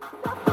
Stop.